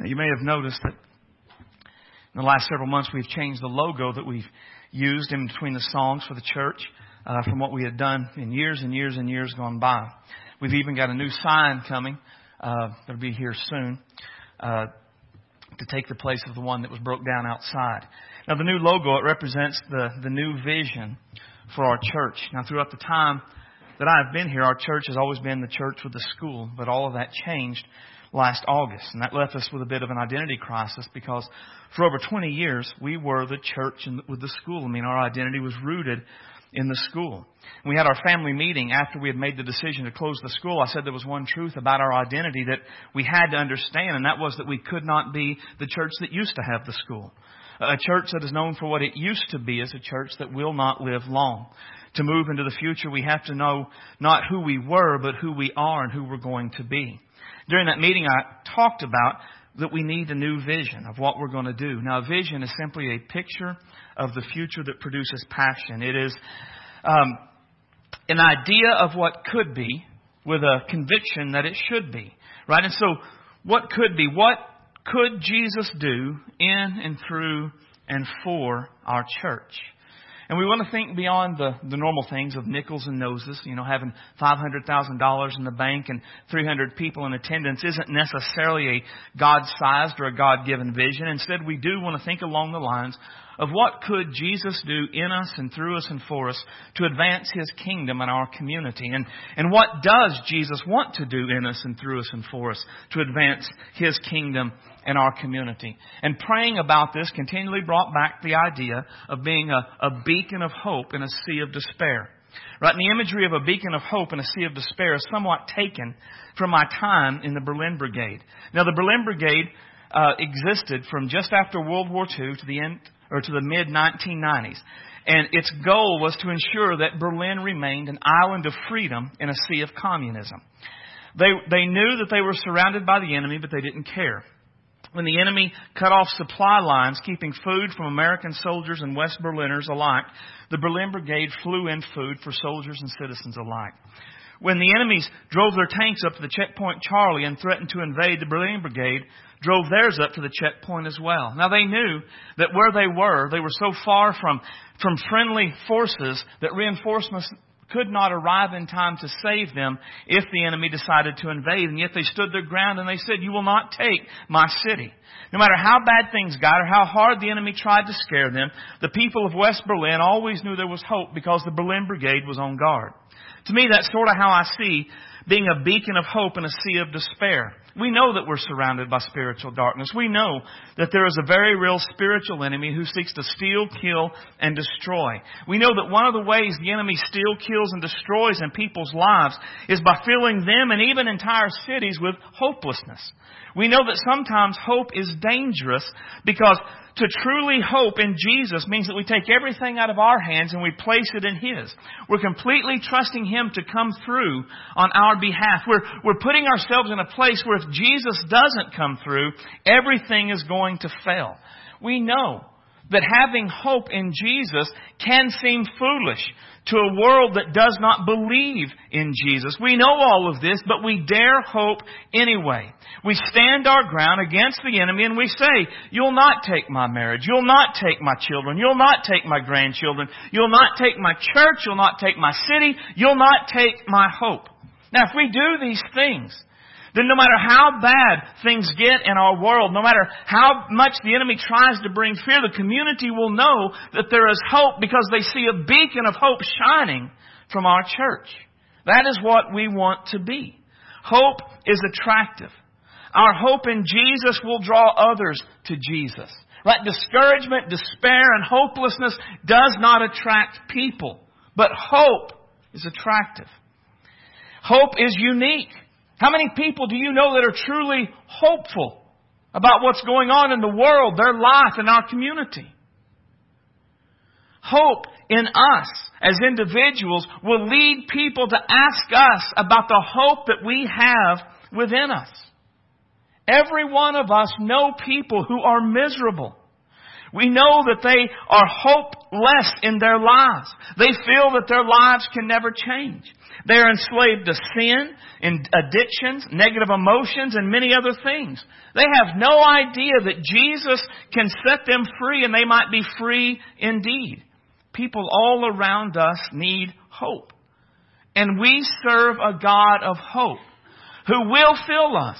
Now, you may have noticed that in the last several months we've changed the logo that we've used in between the songs for the church uh, from what we had done in years and years and years gone by. We've even got a new sign coming uh, that'll be here soon uh, to take the place of the one that was broke down outside. Now, the new logo it represents the the new vision for our church. Now, throughout the time that I've been here, our church has always been the church with the school, but all of that changed last August. And that left us with a bit of an identity crisis because for over 20 years, we were the church with the school. I mean, our identity was rooted in the school. we had our family meeting after we had made the decision to close the school. I said there was one truth about our identity that we had to understand, and that was that we could not be the church that used to have the school. A church that is known for what it used to be is a church that will not live long. To move into the future, we have to know not who we were, but who we are and who we're going to be. During that meeting, I talked about that we need a new vision of what we're going to do. Now, a vision is simply a picture of the future that produces passion. It is um, an idea of what could be with a conviction that it should be. Right? And so, what could be? What could Jesus do in and through and for our church? And we want to think beyond the, the normal things of nickels and noses. You know, having $500,000 in the bank and 300 people in attendance isn't necessarily a God-sized or a God-given vision. Instead, we do want to think along the lines of what could Jesus do in us and through us and for us to advance His kingdom in our community? And, and what does Jesus want to do in us and through us and for us to advance His kingdom in our community? And praying about this continually brought back the idea of being a, a beacon of hope in a sea of despair. Right? And the imagery of a beacon of hope in a sea of despair is somewhat taken from my time in the Berlin Brigade. Now, the Berlin Brigade uh, existed from just after World War II to the end or to the mid 1990s. And its goal was to ensure that Berlin remained an island of freedom in a sea of communism. They, they knew that they were surrounded by the enemy, but they didn't care. When the enemy cut off supply lines, keeping food from American soldiers and West Berliners alike, the Berlin Brigade flew in food for soldiers and citizens alike. When the enemies drove their tanks up to the checkpoint Charlie and threatened to invade the Berlin Brigade, drove theirs up to the checkpoint as well. Now they knew that where they were, they were so far from, from friendly forces that reinforcements could not arrive in time to save them if the enemy decided to invade. And yet they stood their ground and they said, you will not take my city. No matter how bad things got or how hard the enemy tried to scare them, the people of West Berlin always knew there was hope because the Berlin Brigade was on guard. To me, that's sort of how I see being a beacon of hope in a sea of despair. We know that we're surrounded by spiritual darkness. We know that there is a very real spiritual enemy who seeks to steal, kill, and destroy. We know that one of the ways the enemy steals, kills, and destroys in people's lives is by filling them and even entire cities with hopelessness. We know that sometimes hope is dangerous because to truly hope in Jesus means that we take everything out of our hands and we place it in His. We're completely trusting Him to come through on our behalf. We're, we're putting ourselves in a place where if Jesus doesn't come through, everything is going to fail. We know that having hope in Jesus can seem foolish to a world that does not believe in Jesus. We know all of this, but we dare hope anyway. We stand our ground against the enemy and we say, you'll not take my marriage. You'll not take my children. You'll not take my grandchildren. You'll not take my church. You'll not take my city. You'll not take my hope. Now if we do these things, then no matter how bad things get in our world, no matter how much the enemy tries to bring fear, the community will know that there is hope because they see a beacon of hope shining from our church. That is what we want to be. Hope is attractive. Our hope in Jesus will draw others to Jesus. Right? Discouragement, despair, and hopelessness does not attract people. But hope is attractive. Hope is unique. How many people do you know that are truly hopeful about what's going on in the world, their life, and our community? Hope in us as individuals will lead people to ask us about the hope that we have within us. Every one of us know people who are miserable. We know that they are hopeless in their lives. They feel that their lives can never change. They are enslaved to sin and addictions, negative emotions, and many other things. They have no idea that Jesus can set them free and they might be free indeed. People all around us need hope. And we serve a God of hope who will fill us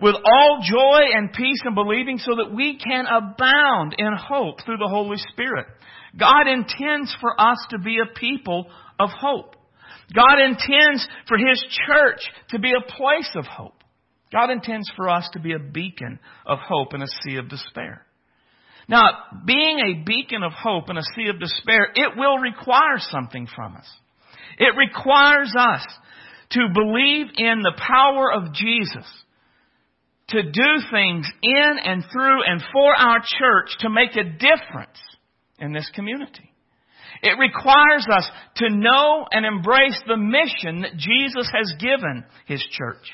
with all joy and peace and believing so that we can abound in hope through the Holy Spirit. God intends for us to be a people of hope. God intends for His church to be a place of hope. God intends for us to be a beacon of hope in a sea of despair. Now, being a beacon of hope in a sea of despair, it will require something from us. It requires us to believe in the power of Jesus to do things in and through and for our church to make a difference in this community. It requires us to know and embrace the mission that Jesus has given His church.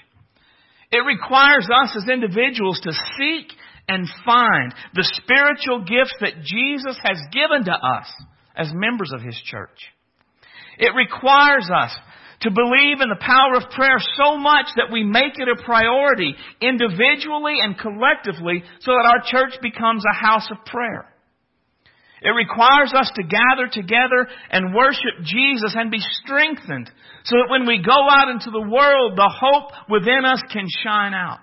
It requires us as individuals to seek and find the spiritual gifts that Jesus has given to us as members of His church. It requires us to believe in the power of prayer so much that we make it a priority individually and collectively so that our church becomes a house of prayer. It requires us to gather together and worship Jesus and be strengthened so that when we go out into the world, the hope within us can shine out.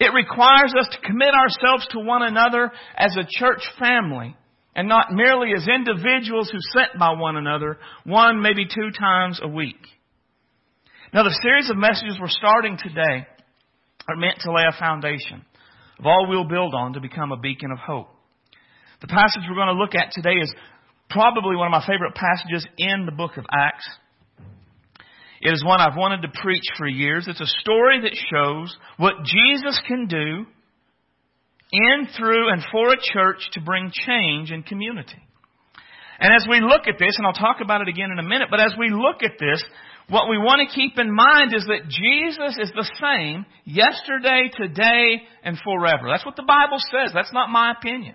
It requires us to commit ourselves to one another as a church family and not merely as individuals who sit by one another one, maybe two times a week. Now the series of messages we're starting today are meant to lay a foundation of all we'll build on to become a beacon of hope. The passage we're going to look at today is probably one of my favorite passages in the book of Acts. It is one I've wanted to preach for years. It's a story that shows what Jesus can do in, through, and for a church to bring change in community. And as we look at this, and I'll talk about it again in a minute, but as we look at this, what we want to keep in mind is that Jesus is the same yesterday, today, and forever. That's what the Bible says. That's not my opinion.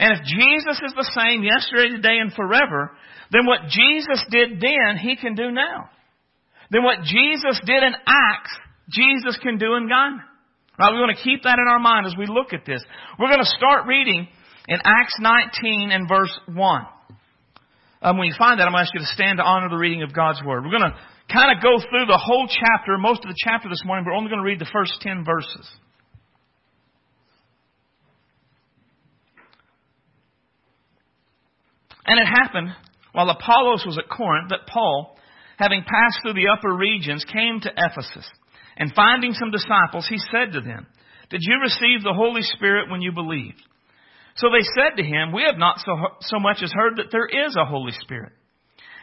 And if Jesus is the same yesterday, today, and forever, then what Jesus did then, He can do now. Then what Jesus did in Acts, Jesus can do in Guymon. Right, we want to keep that in our mind as we look at this. We're going to start reading in Acts 19 and verse 1. Um, when you find that, I'm going to ask you to stand to honor the reading of God's Word. We're going to kind of go through the whole chapter, most of the chapter this morning, but we're only going to read the first 10 verses. And it happened while Apollos was at Corinth that Paul, having passed through the upper regions, came to Ephesus. And finding some disciples, he said to them, Did you receive the Holy Spirit when you believed? So they said to him, We have not so, so much as heard that there is a Holy Spirit.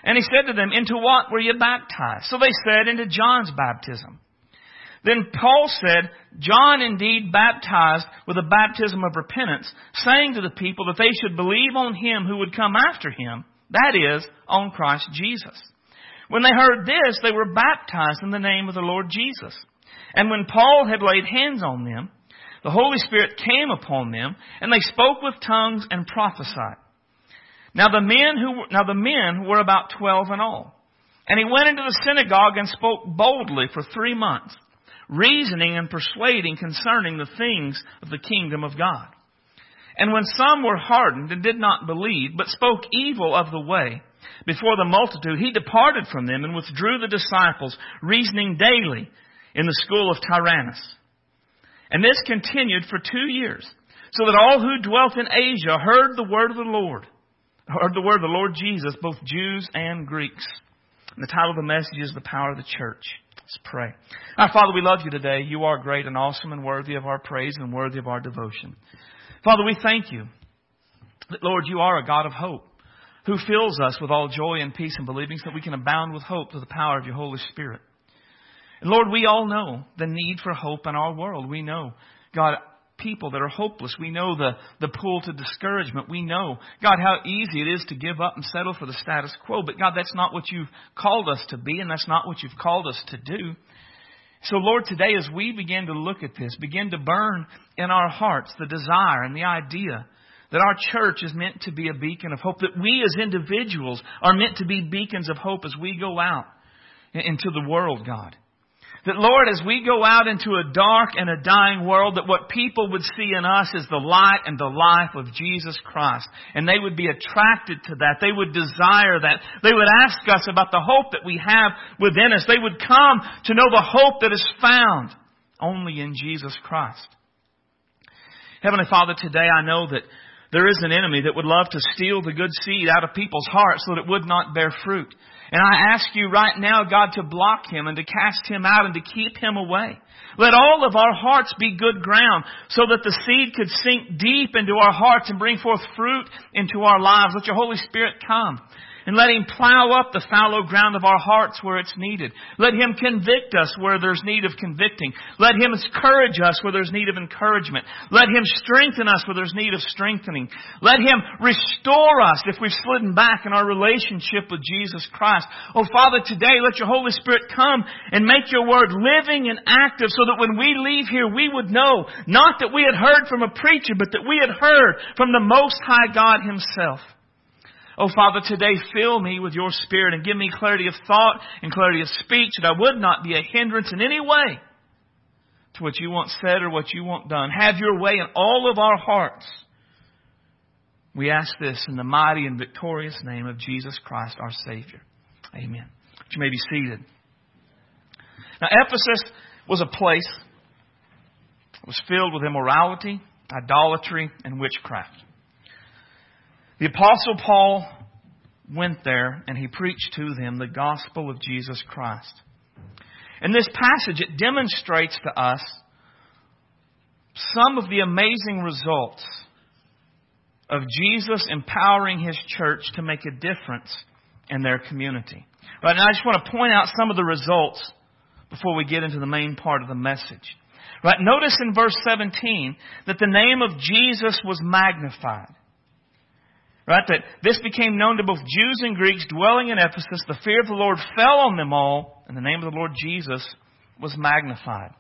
And he said to them, Into what were you baptized? So they said, Into John's baptism. Then Paul said, John indeed baptized with a baptism of repentance, saying to the people that they should believe on him who would come after him, that is, on Christ Jesus. When they heard this, they were baptized in the name of the Lord Jesus. And when Paul had laid hands on them, the Holy Spirit came upon them, and they spoke with tongues and prophesied. Now the men who now the men were about twelve in all. And he went into the synagogue and spoke boldly for three months reasoning and persuading concerning the things of the kingdom of God. And when some were hardened and did not believe, but spoke evil of the way before the multitude, he departed from them and withdrew the disciples, reasoning daily in the school of Tyrannus. And this continued for two years, so that all who dwelt in Asia heard the word of the Lord, heard the word of the Lord Jesus, both Jews and Greeks. And the title of the message is The Power of the Church. Let's pray. Our Father, we love you today. You are great and awesome and worthy of our praise and worthy of our devotion. Father, we thank you that, Lord, you are a God of hope who fills us with all joy and peace and believing so that we can abound with hope through the power of your Holy Spirit. And Lord, we all know the need for hope in our world. We know, God, people that are hopeless. We know the, the pull to discouragement. We know, God, how easy it is to give up and settle for the status quo. But God, that's not what you've called us to be, and that's not what you've called us to do. So, Lord, today as we begin to look at this, begin to burn in our hearts the desire and the idea That our church is meant to be a beacon of hope. That we as individuals are meant to be beacons of hope as we go out into the world, God. That Lord, as we go out into a dark and a dying world, that what people would see in us is the light and the life of Jesus Christ. And they would be attracted to that. They would desire that. They would ask us about the hope that we have within us. They would come to know the hope that is found only in Jesus Christ. Heavenly Father, today I know that there is an enemy that would love to steal the good seed out of people's hearts so that it would not bear fruit. And I ask you right now, God, to block him and to cast him out and to keep him away. Let all of our hearts be good ground so that the seed could sink deep into our hearts and bring forth fruit into our lives. Let your Holy Spirit come and let Him plow up the fallow ground of our hearts where it's needed. Let Him convict us where there's need of convicting. Let Him encourage us where there's need of encouragement. Let Him strengthen us where there's need of strengthening. Let Him restore us if we've slidden back in our relationship with Jesus Christ. Oh Father, today let your Holy Spirit come and make your word living and active so that when we leave here we would know not that we had heard from a preacher, but that we had heard from the Most High God Himself. Oh Father, today fill me with your Spirit and give me clarity of thought and clarity of speech that I would not be a hindrance in any way to what you want said or what you want done. Have your way in all of our hearts. We ask this in the mighty and victorious name of Jesus Christ, our Savior. Amen. You may be seated. Now, Ephesus was a place that was filled with immorality, idolatry, and witchcraft. The Apostle Paul went there and he preached to them the gospel of Jesus Christ. In this passage, it demonstrates to us some of the amazing results of Jesus empowering his church to make a difference in their community. Right, I just want to point out some of the results before we get into the main part of the message. Right, notice in verse 17 that the name of Jesus was magnified. Right? That this became known to both Jews and Greeks dwelling in Ephesus. The fear of the Lord fell on them all, and the name of the Lord Jesus was magnified.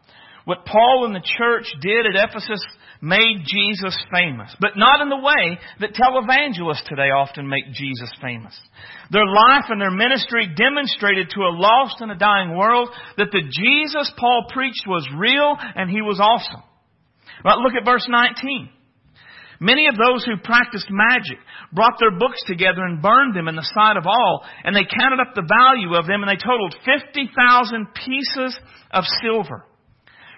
What Paul and the church did at Ephesus made Jesus famous, but not in the way that televangelists today often make Jesus famous. Their life and their ministry demonstrated to a lost and a dying world that the Jesus Paul preached was real and he was awesome. Right, look at verse 19. Many of those who practiced magic brought their books together and burned them in the sight of all, and they counted up the value of them, and they totaled 50,000 pieces of silver.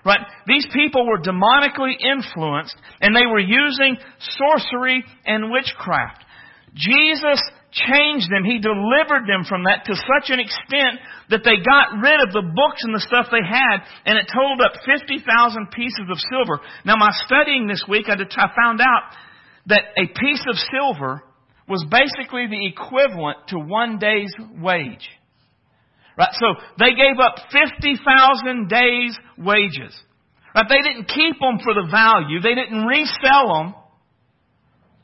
Right? These people were demonically influenced, and they were using sorcery and witchcraft. Jesus changed them. He delivered them from that to such an extent that they got rid of the books and the stuff they had, and it totaled up 50,000 pieces of silver. Now, my studying this week, I found out that a piece of silver was basically the equivalent to one day's wage. Right? So they gave up 50,000 days wages. Right? They didn't keep them for the value. They didn't resell them.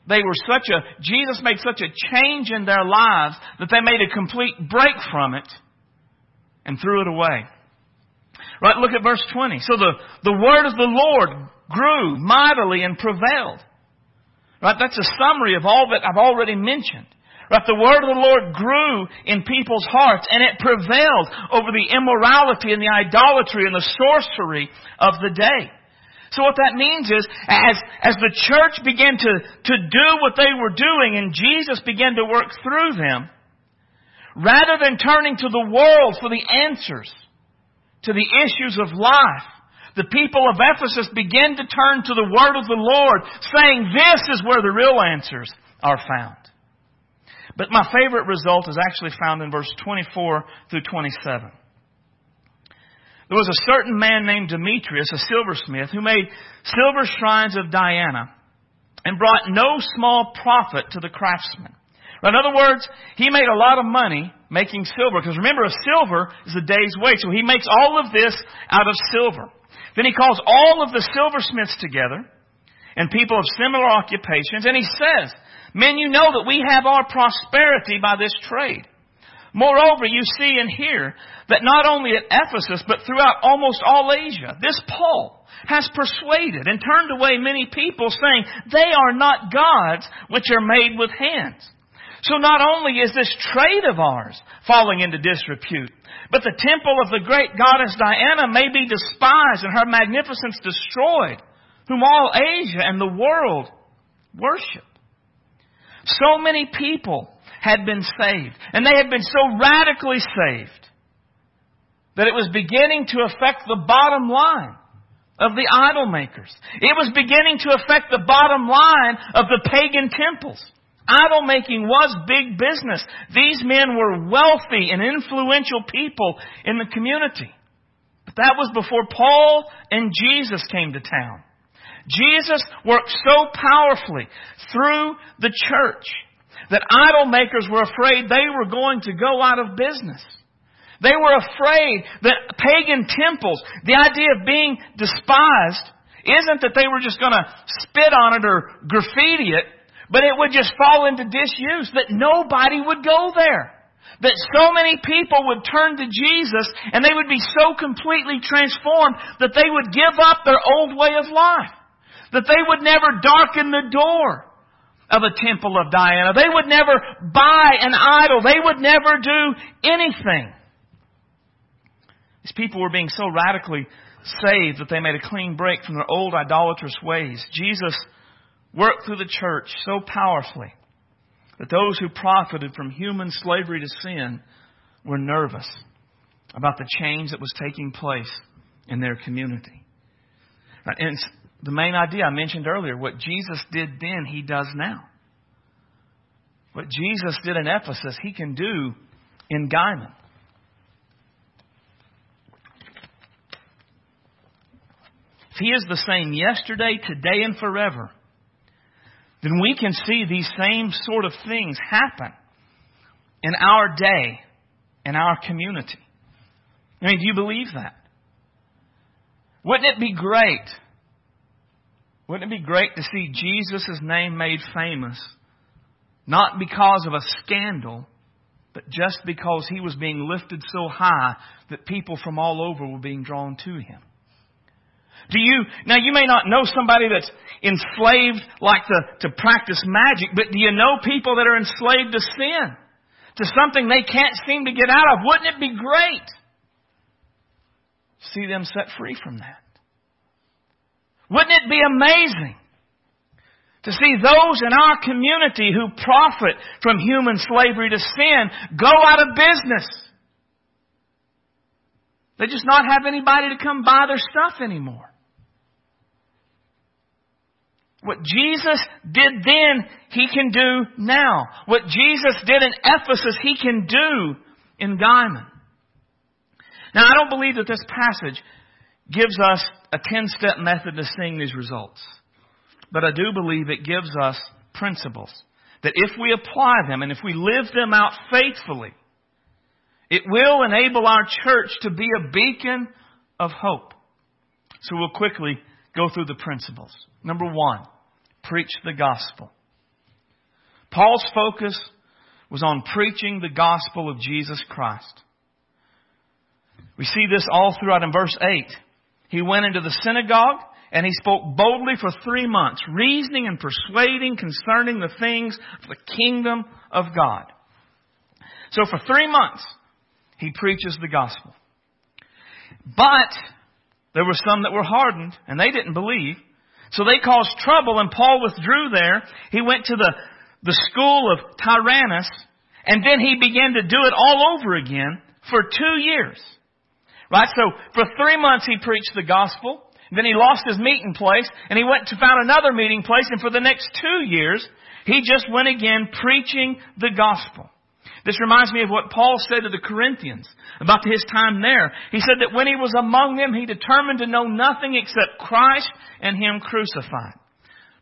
They were such a, Jesus made such a change in their lives that they made a complete break from it and threw it away. Right, look at verse 20. So the, the word of the Lord grew mightily and prevailed. Right, that's a summary of all that I've already mentioned. Right, the word of the Lord grew in people's hearts and it prevailed over the immorality and the idolatry and the sorcery of the day. So what that means is, as, as the church began to, to do what they were doing and Jesus began to work through them, rather than turning to the world for the answers to the issues of life, the people of Ephesus began to turn to the word of the Lord, saying this is where the real answers are found. But my favorite result is actually found in verse 24 through 27. There was a certain man named Demetrius, a silversmith, who made silver shrines of Diana and brought no small profit to the craftsmen. In other words, he made a lot of money making silver, because remember, a silver is a day's wage, so he makes all of this out of silver. Then he calls all of the silversmiths together and people of similar occupations, and he says, Men, you know that we have our prosperity by this trade. Moreover, you see and hear that not only at Ephesus, but throughout almost all Asia, this Paul has persuaded and turned away many people saying they are not gods which are made with hands. So not only is this trade of ours falling into disrepute, but the temple of the great goddess Diana may be despised and her magnificence destroyed, whom all Asia and the world worship. So many people had been saved, and they had been so radically saved that it was beginning to affect the bottom line of the idol makers. It was beginning to affect the bottom line of the pagan temples. Idol making was big business. These men were wealthy and influential people in the community. But that was before Paul and Jesus came to town. Jesus worked so powerfully through the church that idol makers were afraid they were going to go out of business. They were afraid that pagan temples, the idea of being despised, isn't that they were just going to spit on it or graffiti it, but it would just fall into disuse, that nobody would go there. That so many people would turn to Jesus and they would be so completely transformed that they would give up their old way of life. That they would never darken the door of a temple of Diana. They would never buy an idol. They would never do anything. These people were being so radically saved that they made a clean break from their old idolatrous ways. Jesus worked through the church so powerfully that those who profited from human slavery to sin were nervous about the change that was taking place in their community. And the main idea I mentioned earlier, what Jesus did then, he does now. What Jesus did in Ephesus, he can do in Guymon. If he is the same yesterday, today, and forever, then we can see these same sort of things happen in our day, in our community. I mean, do you believe that? Wouldn't it be great? Wouldn't it be great to see Jesus' name made famous, not because of a scandal, but just because he was being lifted so high that people from all over were being drawn to him? Do you, now you may not know somebody that's enslaved like to, to practice magic, but do you know people that are enslaved to sin? To something they can't seem to get out of? Wouldn't it be great? To see them set free from that. Wouldn't it be amazing to see those in our community who profit from human slavery to sin go out of business? They just not have anybody to come buy their stuff anymore. What Jesus did then, He can do now. What Jesus did in Ephesus, He can do in Guymon. Now, I don't believe that this passage gives us a 10 step method to seeing these results. But I do believe it gives us principles that if we apply them and if we live them out faithfully, it will enable our church to be a beacon of hope. So we'll quickly go through the principles. Number one, preach the gospel. Paul's focus was on preaching the gospel of Jesus Christ. We see this all throughout in verse 8. He went into the synagogue and he spoke boldly for three months, reasoning and persuading concerning the things of the kingdom of God. So for three months, he preaches the gospel. But there were some that were hardened and they didn't believe. So they caused trouble and Paul withdrew there. He went to the, the school of Tyrannus and then he began to do it all over again for two years. Right? So for three months he preached the gospel. Then he lost his meeting place and he went to found another meeting place and for the next two years he just went again preaching the gospel. This reminds me of what Paul said to the Corinthians about his time there. He said that when he was among them, he determined to know nothing except Christ and Him crucified.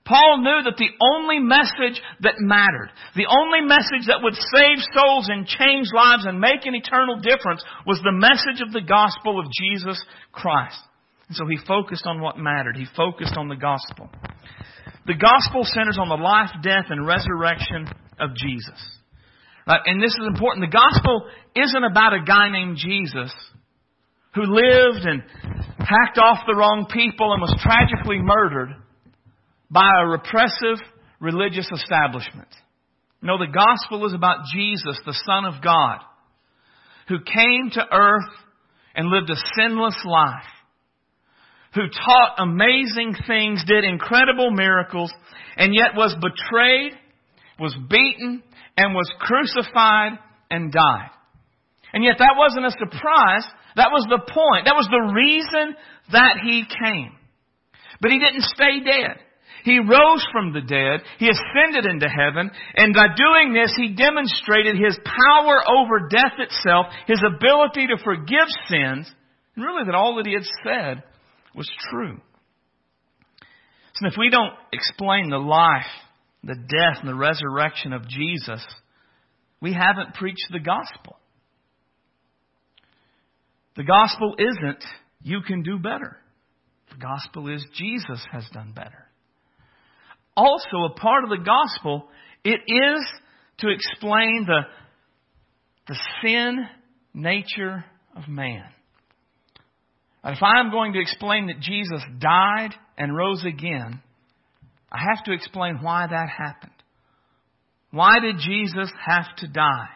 Paul knew that the only message that mattered, the only message that would save souls and change lives and make an eternal difference was the message of the gospel of Jesus Christ. And so he focused on what mattered. He focused on the gospel. The gospel centers on the life, death, and resurrection of Jesus. Right? And this is important. The gospel isn't about a guy named Jesus who lived and hacked off the wrong people and was tragically murdered by a repressive religious establishment. No, the gospel is about Jesus, the Son of God, who came to earth and lived a sinless life, who taught amazing things, did incredible miracles, and yet was betrayed, was beaten, and was crucified and died. And yet that wasn't a surprise. That was the point. That was the reason that he came. But he didn't stay dead. He rose from the dead. He ascended into heaven. And by doing this, he demonstrated his power over death itself, his ability to forgive sins, and really that all that he had said was true. So if we don't explain the life, the death, and the resurrection of Jesus, we haven't preached the gospel. The gospel isn't you can do better. The gospel is Jesus has done better also a part of the gospel. It is to explain the, the sin nature of man. If I'm going to explain that Jesus died and rose again, I have to explain why that happened. Why did Jesus have to die?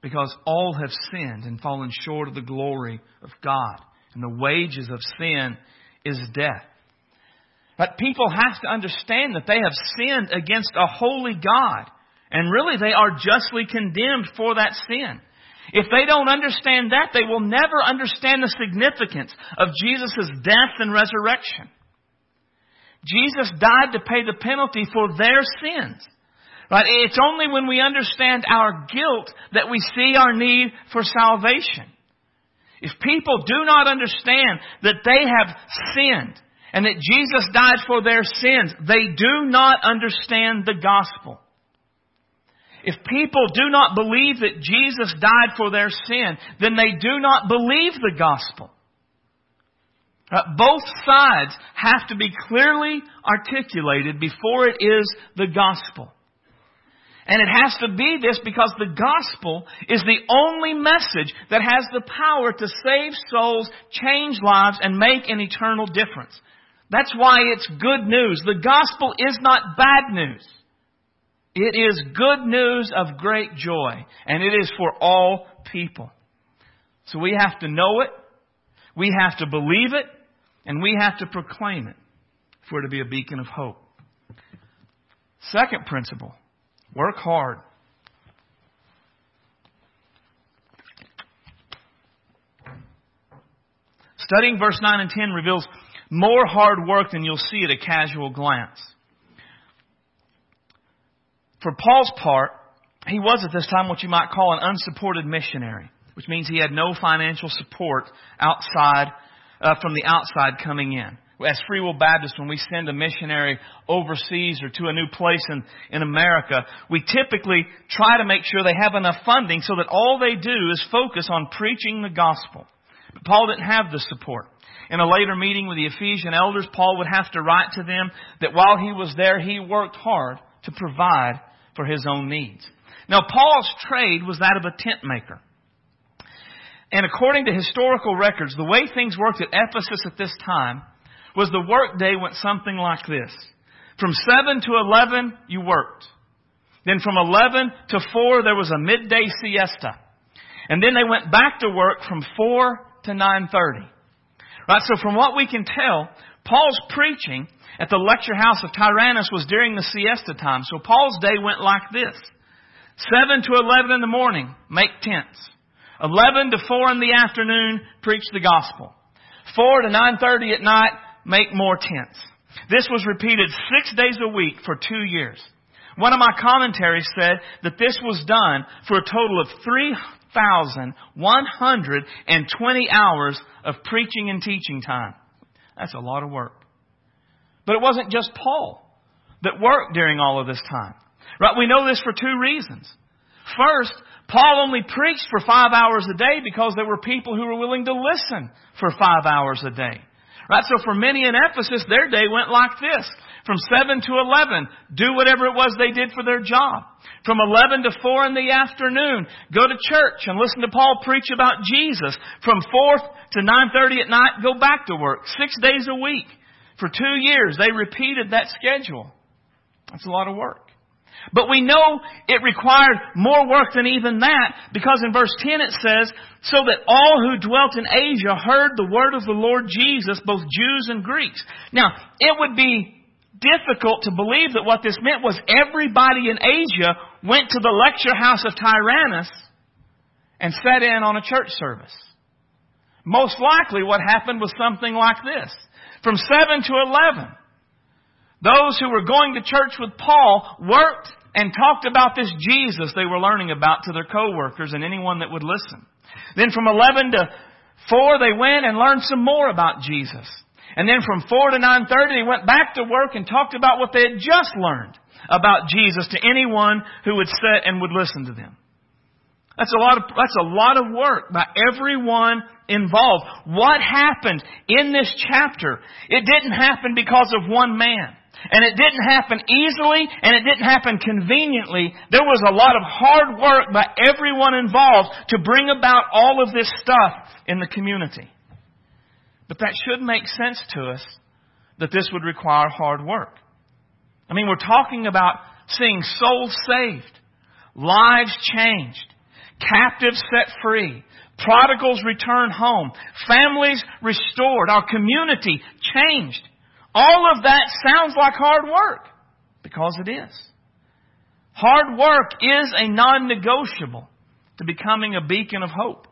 Because all have sinned and fallen short of the glory of God. And the wages of sin is death. But people have to understand that they have sinned against a holy God. And really, they are justly condemned for that sin. If they don't understand that, they will never understand the significance of Jesus' death and resurrection. Jesus died to pay the penalty for their sins. Right? It's only when we understand our guilt that we see our need for salvation. If people do not understand that they have sinned, and that Jesus died for their sins, they do not understand the gospel. If people do not believe that Jesus died for their sin, then they do not believe the gospel. Uh, both sides have to be clearly articulated before it is the gospel. And it has to be this because the gospel is the only message that has the power to save souls, change lives, and make an eternal difference. That's why it's good news. The gospel is not bad news. It is good news of great joy, and it is for all people. So we have to know it, we have to believe it, and we have to proclaim it for it to be a beacon of hope. Second principle work hard. Studying verse 9 and 10 reveals more hard work than you'll see at a casual glance. For Paul's part, he was at this time what you might call an unsupported missionary, which means he had no financial support outside uh, from the outside coming in. As Free Will Baptists, when we send a missionary overseas or to a new place in, in America, we typically try to make sure they have enough funding so that all they do is focus on preaching the gospel. Paul didn't have the support. In a later meeting with the Ephesian elders, Paul would have to write to them that while he was there, he worked hard to provide for his own needs. Now, Paul's trade was that of a tent maker. And according to historical records, the way things worked at Ephesus at this time was the workday went something like this. From 7 to 11, you worked. Then from 11 to 4, there was a midday siesta. And then they went back to work from 4 to 9.30. Right? So from what we can tell, Paul's preaching at the lecture house of Tyrannus was during the siesta time. So Paul's day went like this. 7 to 11 in the morning, make tents. 11 to 4 in the afternoon, preach the gospel. 4 to 9.30 at night, make more tents. This was repeated six days a week for two years. One of my commentaries said that this was done for a total of 3,120 hours of preaching and teaching time. That's a lot of work. But it wasn't just Paul that worked during all of this time. Right? We know this for two reasons. First, Paul only preached for five hours a day because there were people who were willing to listen for five hours a day. Right? So for many in Ephesus, their day went like this. From 7 to 11, do whatever it was they did for their job. From 11 to 4 in the afternoon, go to church and listen to Paul preach about Jesus. From 4 to 9.30 at night, go back to work. Six days a week. For two years, they repeated that schedule. That's a lot of work. But we know it required more work than even that because in verse 10 it says, so that all who dwelt in Asia heard the word of the Lord Jesus, both Jews and Greeks. Now, it would be difficult to believe that what this meant was everybody in Asia went to the lecture house of Tyrannus and sat in on a church service. Most likely what happened was something like this. From 7 to 11, those who were going to church with Paul worked and talked about this Jesus they were learning about to their coworkers and anyone that would listen. Then from 11 to 4 they went and learned some more about Jesus. And then from 4 to 9.30 they went back to work and talked about what they had just learned about Jesus to anyone who would sit and would listen to them. That's a lot of, that's a lot of work by everyone involved. What happened in this chapter? It didn't happen because of one man. And it didn't happen easily and it didn't happen conveniently. There was a lot of hard work by everyone involved to bring about all of this stuff in the community. But that should make sense to us that this would require hard work. I mean, we're talking about seeing souls saved, lives changed, captives set free, prodigals return home, families restored, our community changed. All of that sounds like hard work because it is. Hard work is a non-negotiable to becoming a beacon of hope.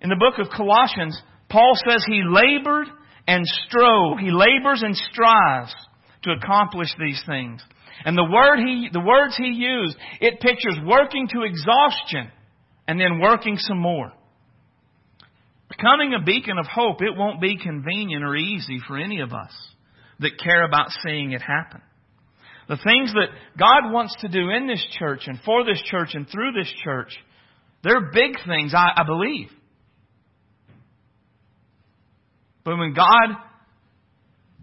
In the book of Colossians, Paul says he labored and strove. He labors and strives to accomplish these things. And the word he, the words he used, it pictures working to exhaustion and then working some more. Becoming a beacon of hope, it won't be convenient or easy for any of us that care about seeing it happen. The things that God wants to do in this church and for this church and through this church, they're big things, I, I believe. But when God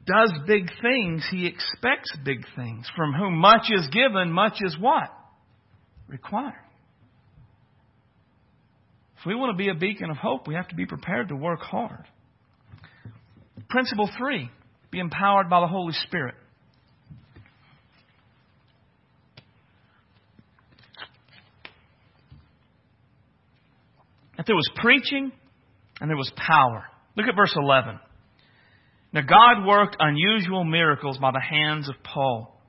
does big things, He expects big things. From whom much is given, much is what? Required. If we want to be a beacon of hope, we have to be prepared to work hard. Principle three be empowered by the Holy Spirit. That there was preaching and there was power. Look at verse 11. Now God worked unusual miracles by the hands of Paul,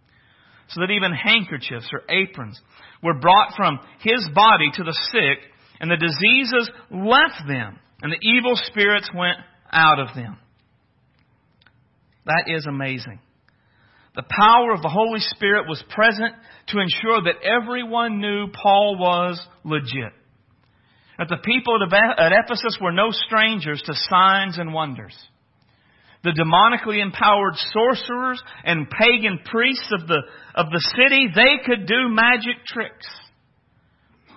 so that even handkerchiefs or aprons were brought from his body to the sick and the diseases left them, and the evil spirits went out of them. That is amazing. The power of the Holy Spirit was present to ensure that everyone knew Paul was legit. That the people at Ephesus were no strangers to signs and wonders. The demonically empowered sorcerers and pagan priests of the, of the city, they could do magic tricks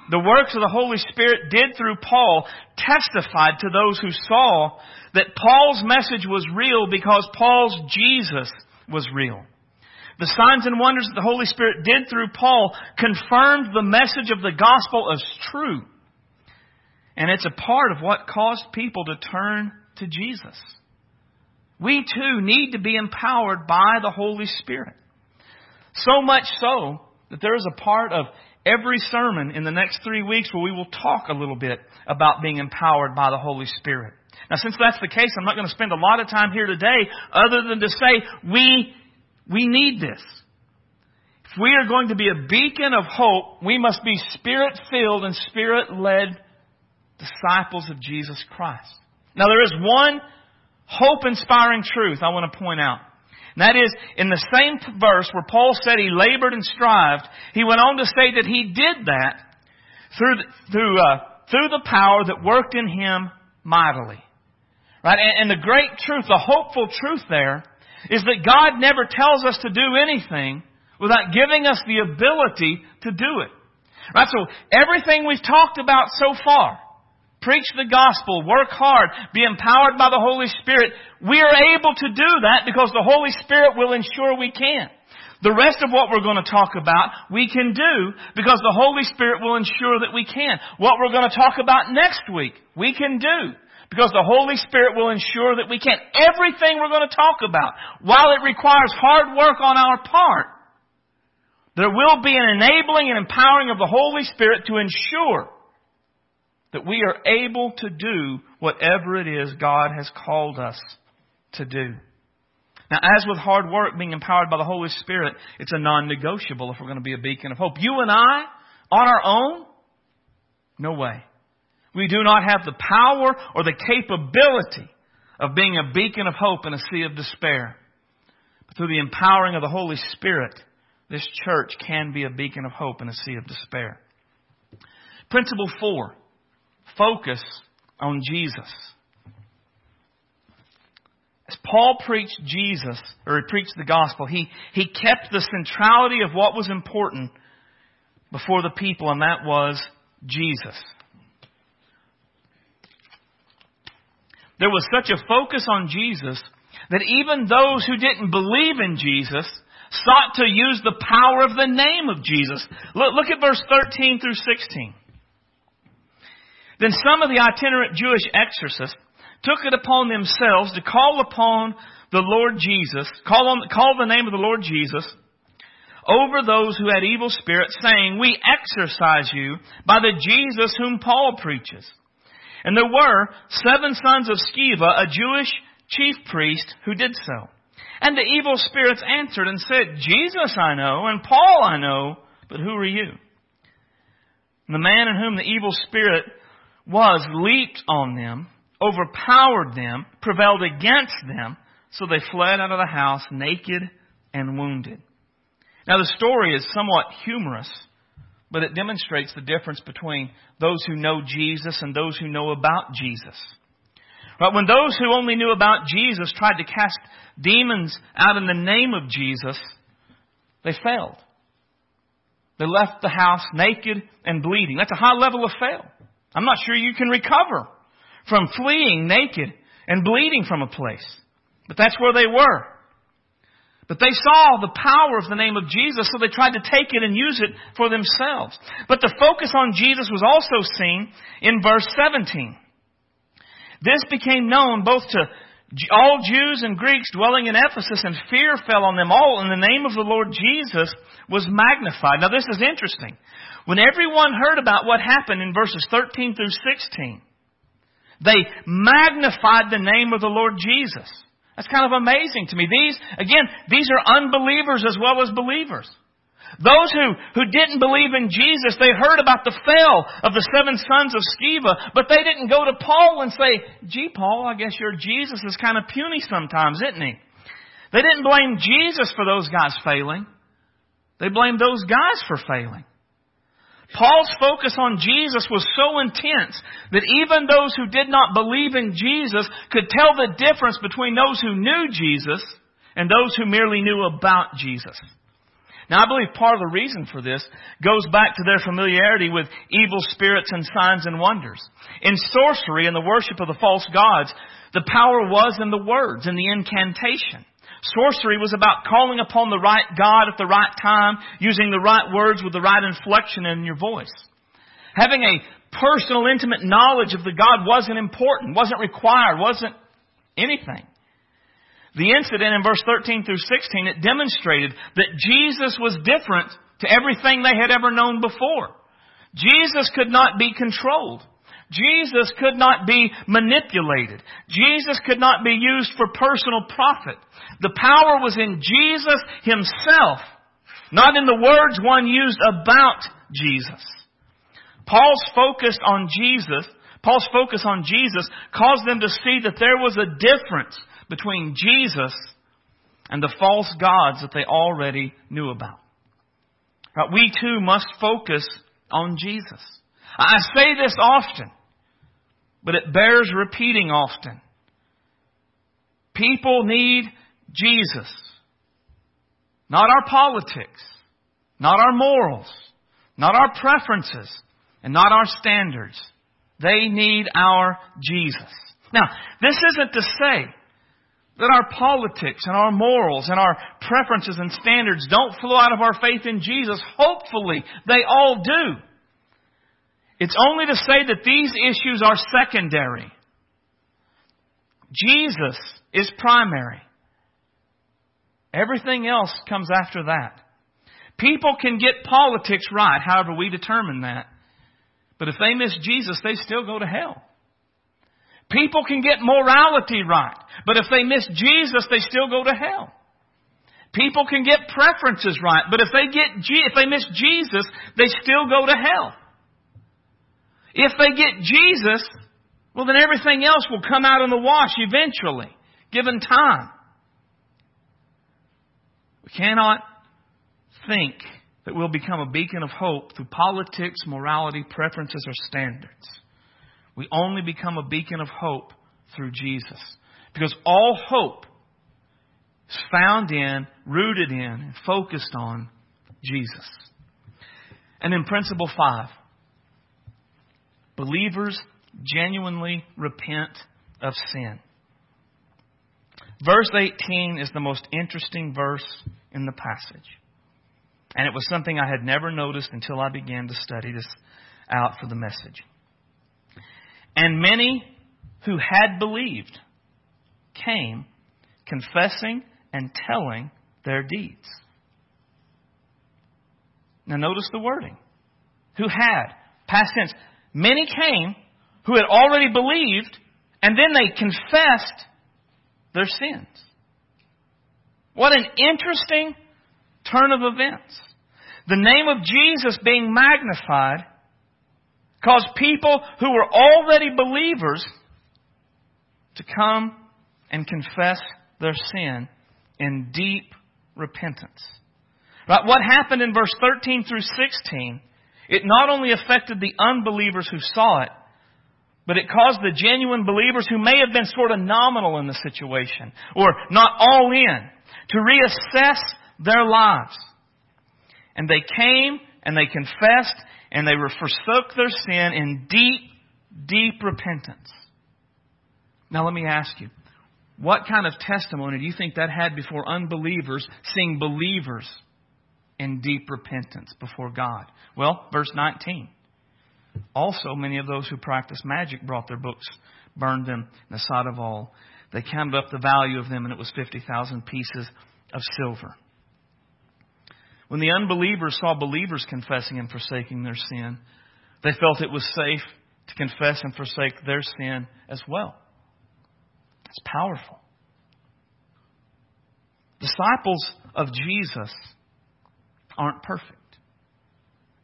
the works of the Holy Spirit did through Paul testified to those who saw that Paul's message was real because Paul's Jesus was real. The signs and wonders that the Holy Spirit did through Paul confirmed the message of the gospel as true. And it's a part of what caused people to turn to Jesus. We too need to be empowered by the Holy Spirit. So much so that there is a part of every sermon in the next three weeks where we will talk a little bit about being empowered by the Holy Spirit. Now, since that's the case, I'm not going to spend a lot of time here today other than to say we, we need this. If we are going to be a beacon of hope, we must be spirit filled and spirit led disciples of Jesus Christ. Now, there is one hope inspiring truth I want to point out. And that is, in the same verse where Paul said he labored and strived, he went on to say that he did that through, through, uh, through the power that worked in him mightily. Right? And, and the great truth, the hopeful truth there, is that God never tells us to do anything without giving us the ability to do it. Right? So everything we've talked about so far, preach the gospel, work hard, be empowered by the Holy Spirit, we are able to do that because the Holy Spirit will ensure we can. The rest of what we're going to talk about, we can do because the Holy Spirit will ensure that we can. What we're going to talk about next week, we can do because the Holy Spirit will ensure that we can. Everything we're going to talk about, while it requires hard work on our part, there will be an enabling and empowering of the Holy Spirit to ensure that we are able to do whatever it is God has called us to do. Now, as with hard work being empowered by the Holy Spirit, it's a non-negotiable if we're going to be a beacon of hope. You and I, on our own, no way. We do not have the power or the capability of being a beacon of hope in a sea of despair. But through the empowering of the Holy Spirit, this church can be a beacon of hope in a sea of despair. Principle four, focus on Jesus. As Paul preached Jesus, or he preached the gospel, he, he kept the centrality of what was important before the people, and that was Jesus. There was such a focus on Jesus that even those who didn't believe in Jesus sought to use the power of the name of Jesus. Look, look at verse 13 through 16. Then some of the itinerant Jewish exorcists took it upon themselves to call upon the Lord Jesus, call, on, call the name of the Lord Jesus over those who had evil spirits, saying, We exorcise you by the Jesus whom Paul preaches. And there were seven sons of Sceva, a Jewish chief priest, who did so. And the evil spirits answered and said, Jesus I know, and Paul I know, but who are you? And the man in whom the evil spirit was leaped on them overpowered them, prevailed against them, so they fled out of the house naked and wounded. Now the story is somewhat humorous, but it demonstrates the difference between those who know Jesus and those who know about Jesus. But when those who only knew about Jesus tried to cast demons out in the name of Jesus, they failed. They left the house naked and bleeding. That's a high level of fail. I'm not sure you can recover from fleeing naked and bleeding from a place. But that's where they were. But they saw the power of the name of Jesus, so they tried to take it and use it for themselves. But the focus on Jesus was also seen in verse 17. This became known both to all Jews and Greeks dwelling in Ephesus, and fear fell on them all, and the name of the Lord Jesus was magnified. Now, this is interesting. When everyone heard about what happened in verses 13 through 16, they magnified the name of the Lord Jesus. That's kind of amazing to me. These, again, these are unbelievers as well as believers. Those who, who didn't believe in Jesus, they heard about the fell of the seven sons of Sceva, but they didn't go to Paul and say, gee, Paul, I guess your Jesus is kind of puny sometimes, isn't he? They didn't blame Jesus for those guys failing. They blamed those guys for failing. Paul's focus on Jesus was so intense that even those who did not believe in Jesus could tell the difference between those who knew Jesus and those who merely knew about Jesus. Now I believe part of the reason for this goes back to their familiarity with evil spirits and signs and wonders. In sorcery and the worship of the false gods, the power was in the words, in the incantation. Sorcery was about calling upon the right God at the right time, using the right words with the right inflection in your voice. Having a personal, intimate knowledge of the God wasn't important, wasn't required, wasn't anything. The incident in verse 13 through 16, it demonstrated that Jesus was different to everything they had ever known before. Jesus could not be controlled. Jesus could not be manipulated. Jesus could not be used for personal profit. The power was in Jesus himself, not in the words one used about Jesus. Paul's focus on Jesus, Paul's focus on Jesus caused them to see that there was a difference between Jesus and the false gods that they already knew about. We too must focus on Jesus. I say this often, but it bears repeating often. People need Jesus. Not our politics, not our morals, not our preferences, and not our standards. They need our Jesus. Now, this isn't to say that our politics and our morals and our preferences and standards don't flow out of our faith in Jesus. Hopefully, they all do. It's only to say that these issues are secondary. Jesus is primary. Everything else comes after that. People can get politics right, however we determine that. But if they miss Jesus, they still go to hell. People can get morality right, but if they miss Jesus, they still go to hell. People can get preferences right, but if they get if they miss Jesus, they still go to hell. If they get Jesus, well then everything else will come out in the wash eventually, given time. We cannot think that we'll become a beacon of hope through politics, morality, preferences, or standards. We only become a beacon of hope through Jesus. Because all hope is found in, rooted in, and focused on Jesus. And in principle five, believers genuinely repent of sin. Verse 18 is the most interesting verse in the passage. And it was something I had never noticed until I began to study this out for the message. And many who had believed came confessing and telling their deeds. Now notice the wording. Who had, past tense, many came who had already believed and then they confessed their sins. What an interesting turn of events. The name of Jesus being magnified caused people who were already believers to come and confess their sin in deep repentance. Right? What happened in verse 13 through 16, it not only affected the unbelievers who saw it, but it caused the genuine believers who may have been sort of nominal in the situation or not all in to reassess their lives. And they came and they confessed and they forsook their sin in deep, deep repentance. Now let me ask you, what kind of testimony do you think that had before unbelievers seeing believers in deep repentance before God? Well, verse 19. Also, many of those who practiced magic brought their books, burned them in the sight of all. They counted up the value of them, and it was 50,000 pieces of silver. When the unbelievers saw believers confessing and forsaking their sin, they felt it was safe to confess and forsake their sin as well. It's powerful. Disciples of Jesus aren't perfect.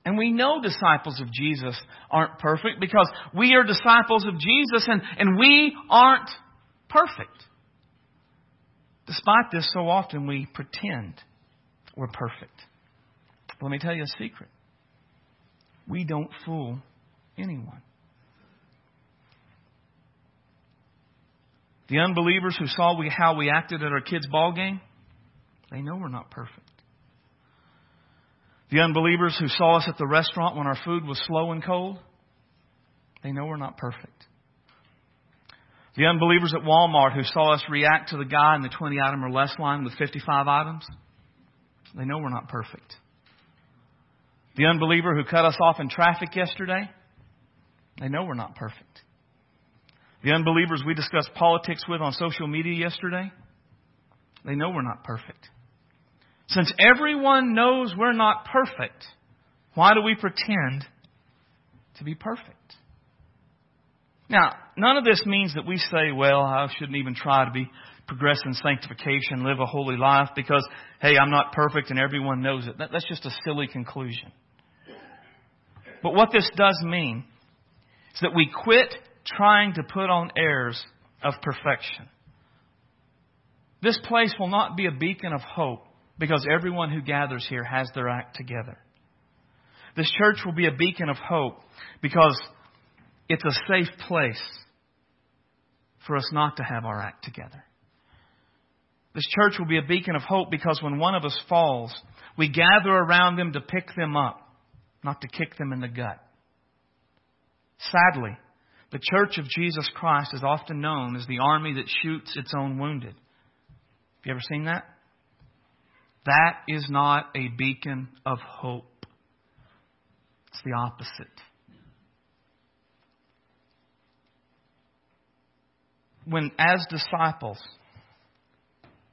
And we know disciples of Jesus aren't perfect because we are disciples of Jesus and, and we aren't perfect. Despite this, so often we pretend we're perfect. Let me tell you a secret. We don't fool anyone. The unbelievers who saw we, how we acted at our kids' ball game, they know we're not perfect. The unbelievers who saw us at the restaurant when our food was slow and cold, they know we're not perfect. The unbelievers at Walmart who saw us react to the guy in the 20 item or less line with 55 items, they know we're not perfect. The unbeliever who cut us off in traffic yesterday, they know we're not perfect. The unbelievers we discussed politics with on social media yesterday, they know we're not perfect. Since everyone knows we're not perfect, why do we pretend to be perfect? Now, none of this means that we say, well, I shouldn't even try to be progress in sanctification, live a holy life because, hey, I'm not perfect and everyone knows it. That, that's just a silly conclusion. But what this does mean is that we quit trying to put on airs of perfection. This place will not be a beacon of hope because everyone who gathers here has their act together. This church will be a beacon of hope because it's a safe place for us not to have our act together. This church will be a beacon of hope because when one of us falls, we gather around them to pick them up not to kick them in the gut. Sadly, The Church of Jesus Christ is often known as the army that shoots its own wounded. Have you ever seen that? That is not a beacon of hope. It's the opposite. When, as disciples,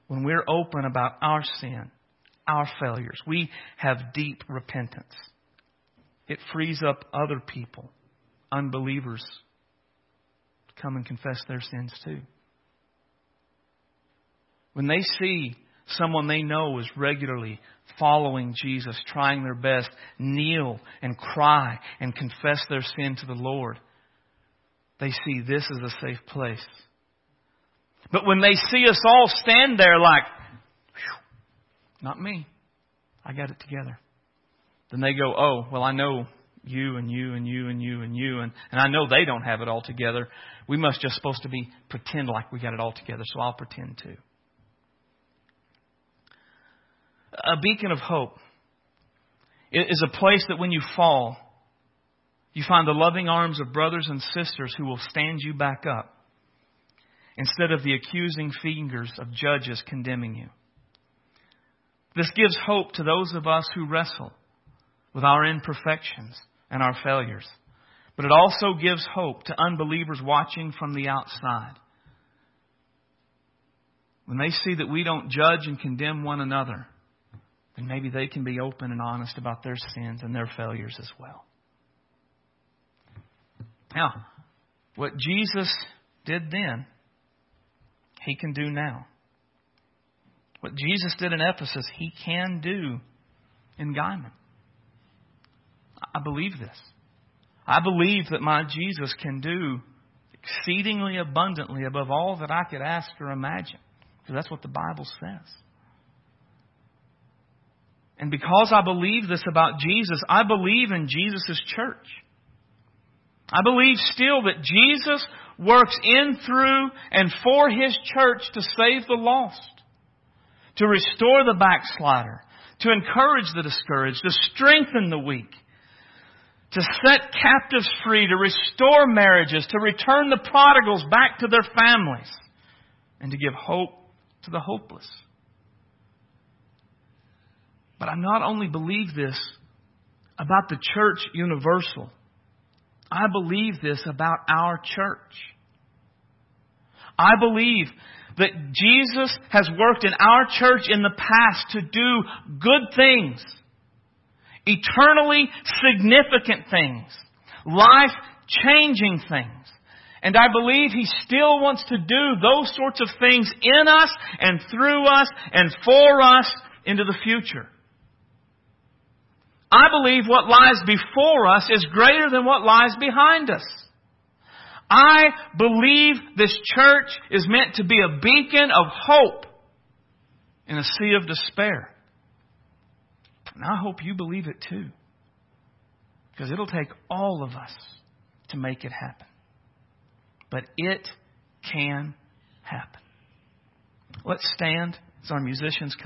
when we're open about our sin, our failures, we have deep repentance. It frees up other people, unbelievers, come and confess their sins too. When they see someone they know is regularly following Jesus, trying their best, kneel and cry and confess their sin to the Lord, they see this is a safe place. But when they see us all stand there like, not me, I got it together, then they go, oh, well, I know you and you and you and you and you, and, and I know they don't have it all together. We must just supposed to be pretend like we got it all together, so I'll pretend too. A beacon of hope is a place that when you fall, you find the loving arms of brothers and sisters who will stand you back up instead of the accusing fingers of judges condemning you. This gives hope to those of us who wrestle with our imperfections and our failures. But it also gives hope to unbelievers watching from the outside. When they see that we don't judge and condemn one another, then maybe they can be open and honest about their sins and their failures as well. Now, what Jesus did then, he can do now. What Jesus did in Ephesus, he can do in Guymon. I believe this. I believe that my Jesus can do exceedingly abundantly above all that I could ask or imagine. Because that's what the Bible says. And because I believe this about Jesus, I believe in Jesus' church. I believe still that Jesus works in, through, and for His church to save the lost, to restore the backslider, to encourage the discouraged, to strengthen the weak, to set captives free, to restore marriages, to return the prodigals back to their families, and to give hope to the hopeless. But I not only believe this about the church universal, I believe this about our church. I believe that Jesus has worked in our church in the past to do good things, eternally significant things, life changing things. And I believe He still wants to do those sorts of things in us and through us and for us into the future. I believe what lies before us is greater than what lies behind us. I believe this church is meant to be a beacon of hope in a sea of despair. And I hope you believe it too. Because it'll take all of us to make it happen. But it can happen. Let's stand as our musicians come.